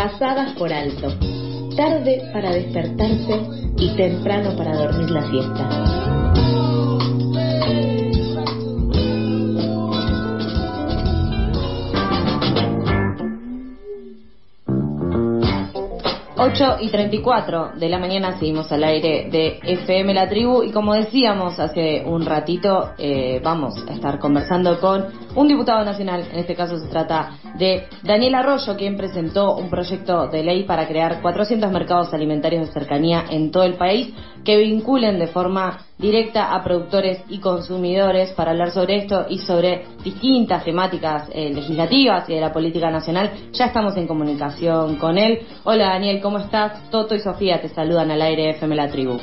pasadas por alto, tarde para despertarse y temprano para dormir la siesta. 8 y 34 de la mañana seguimos al aire de FM La Tribu y como decíamos hace un ratito, eh, vamos a estar conversando con un diputado nacional, en este caso se trata de Daniel Arroyo, quien presentó un proyecto de ley para crear 400 mercados alimentarios de cercanía en todo el país que vinculen de forma directa a productores y consumidores para hablar sobre esto y sobre distintas temáticas eh, legislativas y de la política nacional. Ya estamos en comunicación con él. Hola Daniel, ¿cómo estás? Toto y Sofía te saludan al aire FM La Tribu.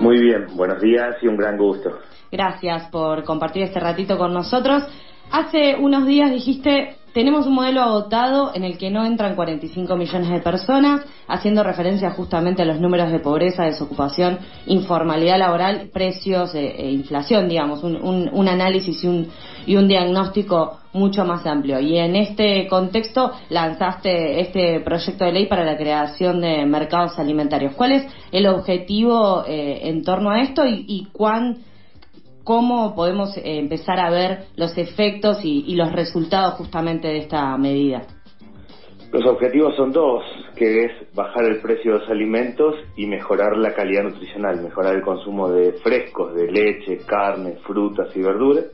Muy bien, buenos días y un gran gusto. Gracias por compartir este ratito con nosotros. Hace unos días dijiste tenemos un modelo agotado en el que no entran 45 millones de personas, haciendo referencia justamente a los números de pobreza, desocupación, informalidad laboral, precios e, e inflación, digamos, un, análisis y un, y un diagnóstico mucho más amplio. Y en este contexto lanzaste este proyecto de ley para la creación de mercados alimentarios. ¿Cuál es el objetivo eh, en torno a esto y, y cuán cómo podemos eh, empezar a ver los efectos y, los resultados justamente de esta medida. Los objetivos son dos, que es bajar el precio de los alimentos y mejorar la calidad nutricional, mejorar el consumo de frescos, de leche, carne, frutas y verduras.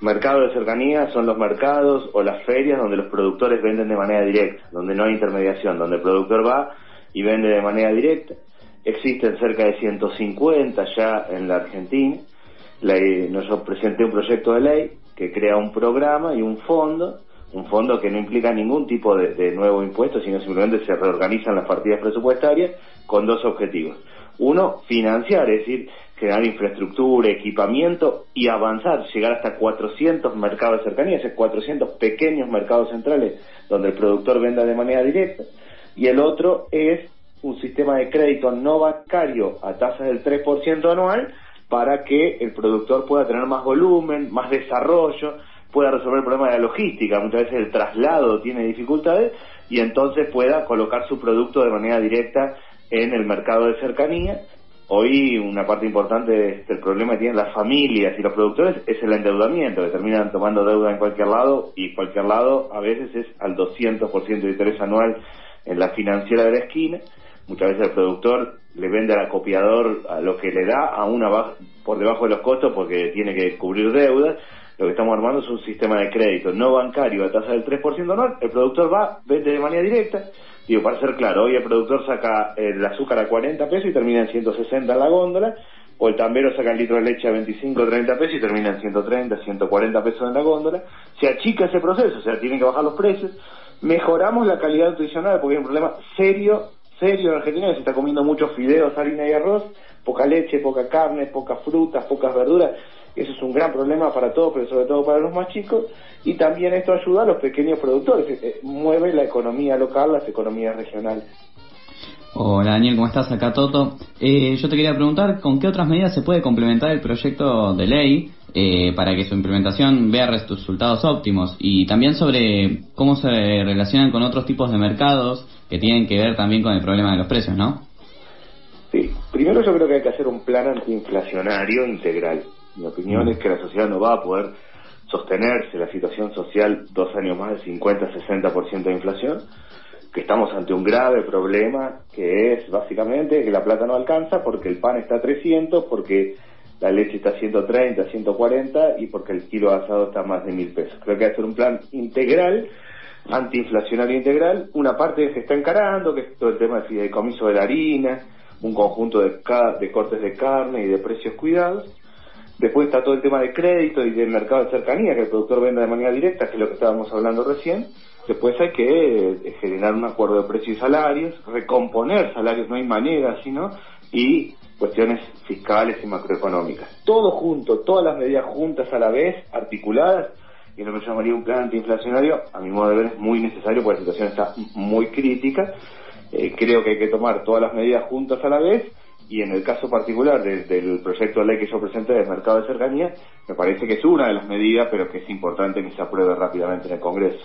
Mercados de cercanía son los mercados o las ferias donde los productores venden de manera directa, donde no hay intermediación, donde el productor va y vende de manera directa. Existen cerca de 150 ya en la Argentina nos presenté un proyecto de ley que crea un programa y un fondo, un fondo que no implica ningún tipo de, nuevo impuesto, sino simplemente se reorganizan las partidas presupuestarias con dos objetivos. Uno, financiar, es decir, generar infraestructura, equipamiento y avanzar, llegar hasta 400 mercados de cercanía, esos 400 pequeños mercados centrales donde el productor venda de manera directa. Y el otro es un sistema de crédito no bancario a tasas del 3% anual para que el productor pueda tener más volumen, más desarrollo, pueda resolver el problema de la logística, muchas veces el traslado tiene dificultades y entonces pueda colocar su producto de manera directa en el mercado de cercanía. Hoy una parte importante del problema que tienen las familias y los productores es el endeudamiento, que terminan tomando deuda en cualquier lado y cualquier lado a veces es al 200% de interés anual en la financiera de la esquina muchas veces el productor le vende al acopiador a lo que le da a una por debajo de los costos porque tiene que cubrir deudas. Lo que estamos armando es un sistema de crédito no bancario a tasa del 3% anual. El productor va, vende de manera directa. Digo, para ser claro, hoy el productor saca el azúcar a 40 pesos y termina en 160 en la góndola, o el tambero saca el litro de leche a 25 o 30 pesos y termina en 130, 140 pesos en la góndola. Se achica ese proceso, o sea, tienen que bajar los precios. Mejoramos la calidad nutricional porque hay un problema serio serio en Argentina que se está comiendo muchos fideos, harina y arroz, poca leche, poca carne, pocas frutas, pocas verduras. Eso es un gran problema para todos, pero sobre todo para los más chicos. Y también esto ayuda a los pequeños productores, eh, mueve la economía local, las economías regionales. Hola Daniel, ¿cómo estás? Acá Toto. Eh, yo te quería preguntar con qué otras medidas se puede complementar el proyecto de ley eh, para que su implementación vea resultados óptimos y también sobre cómo se relacionan con otros tipos de mercados que tienen que ver también con el problema de los precios, ¿no? Sí, primero yo creo que hay que hacer un plan antiinflacionario integral. Mi opinión es que la sociedad no va a poder sostenerse la situación social dos años más de 50-60% de inflación que estamos ante un grave problema que es básicamente que la plata no alcanza porque el pan está a 300, porque la leche está a 130, 140 y porque el kilo de asado está a más de mil pesos. Creo que hay que hacer un plan integral, antiinflacionario integral. Una parte se está encarando, que es todo el tema del fideicomiso de la harina, un conjunto de, de cortes de carne y de precios cuidados. Después está todo el tema de crédito y del mercado de cercanía, que el productor venda de manera directa, que es lo que estábamos hablando recién Después hay que eh, generar un acuerdo de precios y salarios, recomponer salarios, no hay manera, sino, y cuestiones fiscales y macroeconómicas. Todo junto, todas las medidas juntas a la vez, articuladas, y lo que llamaría un plan antiinflacionario, a mi modo de ver, es muy necesario porque la situación está muy crítica. Eh, creo que hay que tomar todas las medidas juntas a la vez y en el caso particular del proyecto de ley que yo presenté del mercado de cercanía, me parece que es una de las medidas, pero que es importante que se apruebe rápidamente en el Congreso.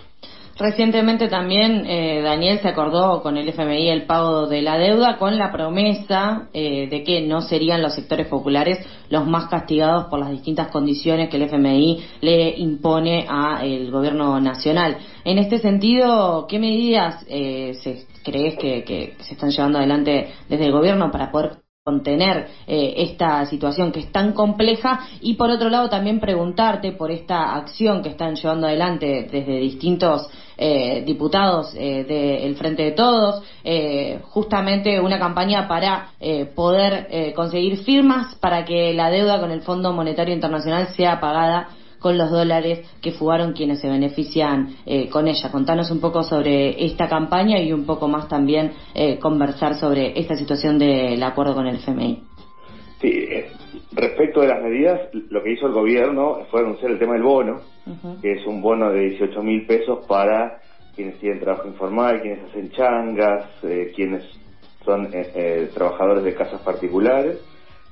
Recientemente también eh, Daniel se acordó con el FMI el pago de la deuda con la promesa eh, de que no serían los sectores populares los más castigados por las distintas condiciones que el FMI le impone al gobierno nacional. En este sentido, ¿qué medidas eh, se, crees que, que se están llevando adelante desde el gobierno para poder contener eh, esta situación que es tan compleja y por otro lado también preguntarte por esta acción que están llevando adelante desde distintos eh, diputados eh, del Frente de Todos, justamente una campaña para poder conseguir firmas para que la deuda con el Fondo Monetario Internacional sea pagada con los dólares que fugaron quienes se benefician eh, con ella. Contanos un poco sobre esta campaña y un poco más también eh, conversar sobre esta situación del acuerdo con el FMI. Sí, eh, respecto de las medidas, lo que hizo el gobierno fue anunciar el tema del bono, que es un bono de 18 mil pesos para quienes tienen trabajo informal, quienes hacen changas, quienes son trabajadores de casas particulares,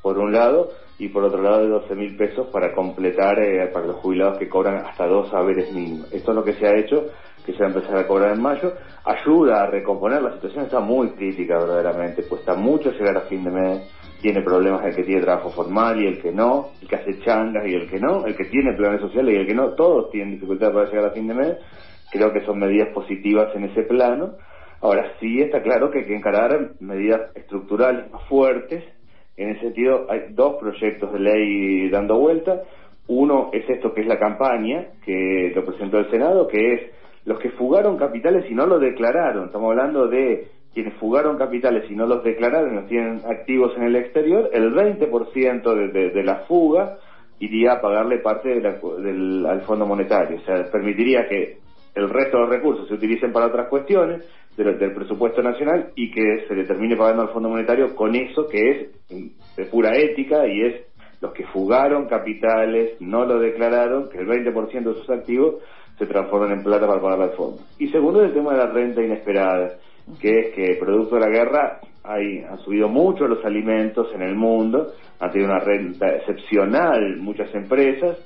por un lado, y por otro lado de 12 mil pesos para completar eh, para los jubilados que cobran hasta dos saberes mínimos. Esto es lo que se ha hecho, que se va a empezar a cobrar en mayo, ayuda a recomponer, la situación está muy crítica verdaderamente, cuesta mucho llegar a fin de mes, tiene problemas el que tiene trabajo formal y el que no, el que hace changas y el que no, el que tiene planes sociales y el que no, todos tienen dificultad para llegar a fin de mes, creo que son medidas positivas en ese plano. Ahora sí está claro que hay que encarar medidas estructurales más fuertes en ese sentido, hay dos proyectos de ley dando vuelta. Uno es esto que es la campaña, que lo presentó el Senado, que es los que fugaron capitales y no lo declararon. Estamos hablando de quienes fugaron capitales y no los declararon, los tienen activos en el exterior, el 20% de, de, de, la fuga iría a pagarle parte del, al Fondo Monetario. O sea, permitiría que el resto de los recursos se utilicen para otras cuestiones del, presupuesto nacional y que se le termine pagando al Fondo Monetario con eso que es de pura ética y es los que fugaron capitales, no lo declararon, que el 20% de sus activos se transformen en plata para pagar al fondo. Y segundo, el tema de la renta inesperada, que es que producto de la guerra hay, han subido mucho los alimentos en el mundo, han tenido una renta excepcional muchas empresas,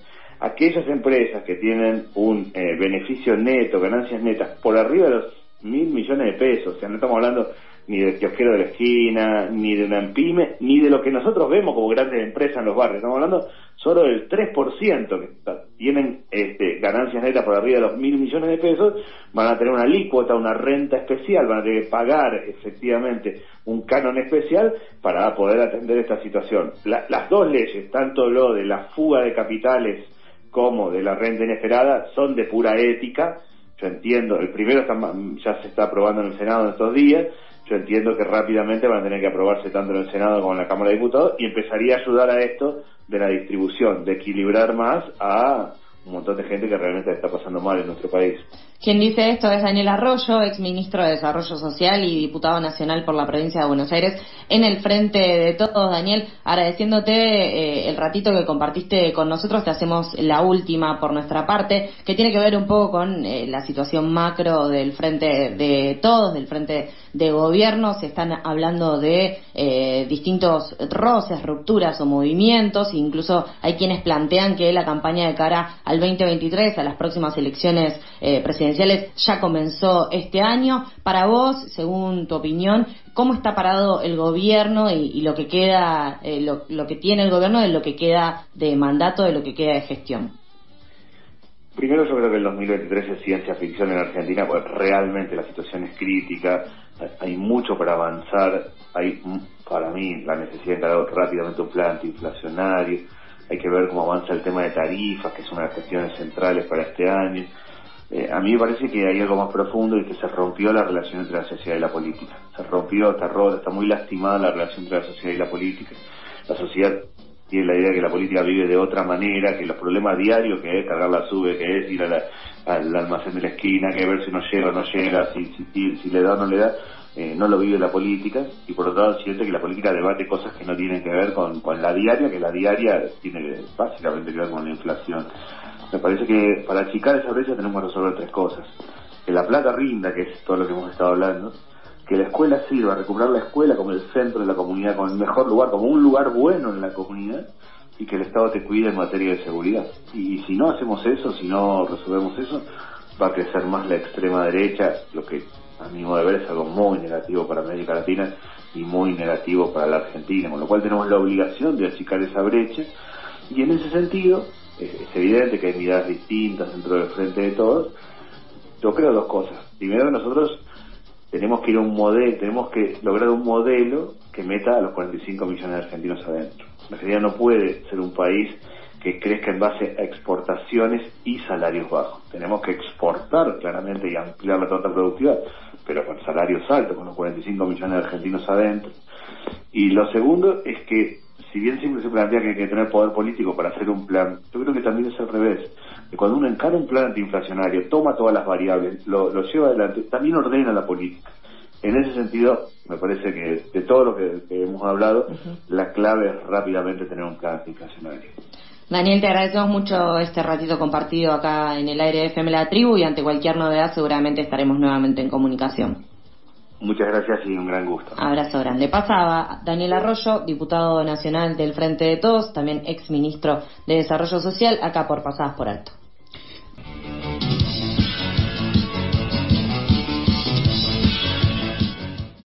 aquellas empresas que tienen un eh, beneficio neto, ganancias netas por arriba de los mil millones de pesos, o sea, no estamos hablando ni del kiosquero de la esquina, ni de una pyme, ni de lo que nosotros vemos como grandes empresas en los barrios, estamos hablando solo del 3% que tienen este, ganancias netas por arriba de los mil millones de pesos, van a tener una alícuota, una renta especial, van a tener que pagar efectivamente un canon especial para poder atender esta situación. las dos leyes, tanto lo de la fuga de capitales como de la renta inesperada son de pura ética. Yo entiendo, el primero ya se está aprobando en el Senado en estos días. Yo entiendo que rápidamente van a tener que aprobarse tanto en el Senado como en la Cámara de Diputados y empezaría a ayudar a esto de la distribución, de equilibrar más a un montón de gente que realmente está pasando mal en nuestro país. Quien dice esto es Daniel Arroyo, ex ministro de Desarrollo Social y diputado nacional por la provincia de Buenos Aires, en el frente de todos. Daniel, agradeciéndote eh, el ratito que compartiste con nosotros, te hacemos la última por nuestra parte, que tiene que ver un poco con eh, la situación macro del frente de todos, del frente de gobierno. Se están hablando de eh, distintos roces, rupturas o movimientos, incluso hay quienes plantean que la campaña de cara al 2023, a las próximas elecciones presidenciales, ya comenzó este año. Para vos, según tu opinión, ¿cómo está parado el gobierno y, lo que queda, eh, lo, que tiene el gobierno de lo que queda de mandato, de lo que queda de gestión? Primero yo creo que el 2023 es ciencia ficción en Argentina, porque realmente la situación es crítica, hay mucho para avanzar, hay para mí la necesidad de encargar rápidamente un plan antiinflacionario, hay que ver cómo avanza el tema de tarifas, que es una de las cuestiones centrales para este año. Eh, a mí me parece que hay algo más profundo y que se rompió la relación entre la sociedad y la política. Se rompió, está rota, está muy lastimada la relación entre la sociedad y la política. La sociedad tiene la idea de que la política vive de otra manera, que los problemas diarios, que es cargar la sube, que es ir al almacén de la esquina, que ver si no llega o no llega, si, si, le da o no le da, eh, no lo vive la política y por otro lado siente que la política debate cosas que no tienen que ver con, con la diaria, que la diaria tiene básicamente que ver con la inflación. Me parece que para achicar esa brecha tenemos que resolver tres cosas. Que la plata rinda, que es todo lo que hemos estado hablando, que la escuela sirva, recuperar la escuela como el centro de la comunidad, como el mejor lugar, como un lugar bueno en la comunidad, y que el Estado te cuide en materia de seguridad. Y, si no hacemos eso, si no resolvemos eso, va a crecer más la extrema derecha, lo que a mi modo de ver es algo muy negativo para América Latina y muy negativo para la Argentina, con lo cual tenemos la obligación de achicar esa brecha y en ese sentido es, evidente que hay miradas distintas dentro del frente de todos. Yo creo dos cosas. Primero, nosotros tenemos que ir a un modelo, tenemos que lograr un modelo que meta a los 45 millones de argentinos adentro. La Argentina no puede ser un país que crezca en base a exportaciones y salarios bajos. Tenemos que exportar claramente y ampliar la torta productiva, pero con salarios altos, con los 45 millones de argentinos adentro. Y lo segundo es que, si bien siempre se plantea que hay que tener poder político para hacer un plan, yo creo que también es al revés. Que cuando uno encara un plan antiinflacionario, toma todas las variables, lo, lleva adelante, también ordena la política. En ese sentido, me parece que de todo lo que, hemos hablado, la clave es rápidamente tener un plan antiinflacionario. Daniel, te agradecemos mucho este ratito compartido acá en el aire de FM La Tribu y ante cualquier novedad seguramente estaremos nuevamente en comunicación. Muchas gracias y un gran gusto. Abrazo grande. Pasaba Daniel Arroyo, diputado nacional del Frente de Todos, también ex ministro de Desarrollo Social, acá por Pasadas por Alto.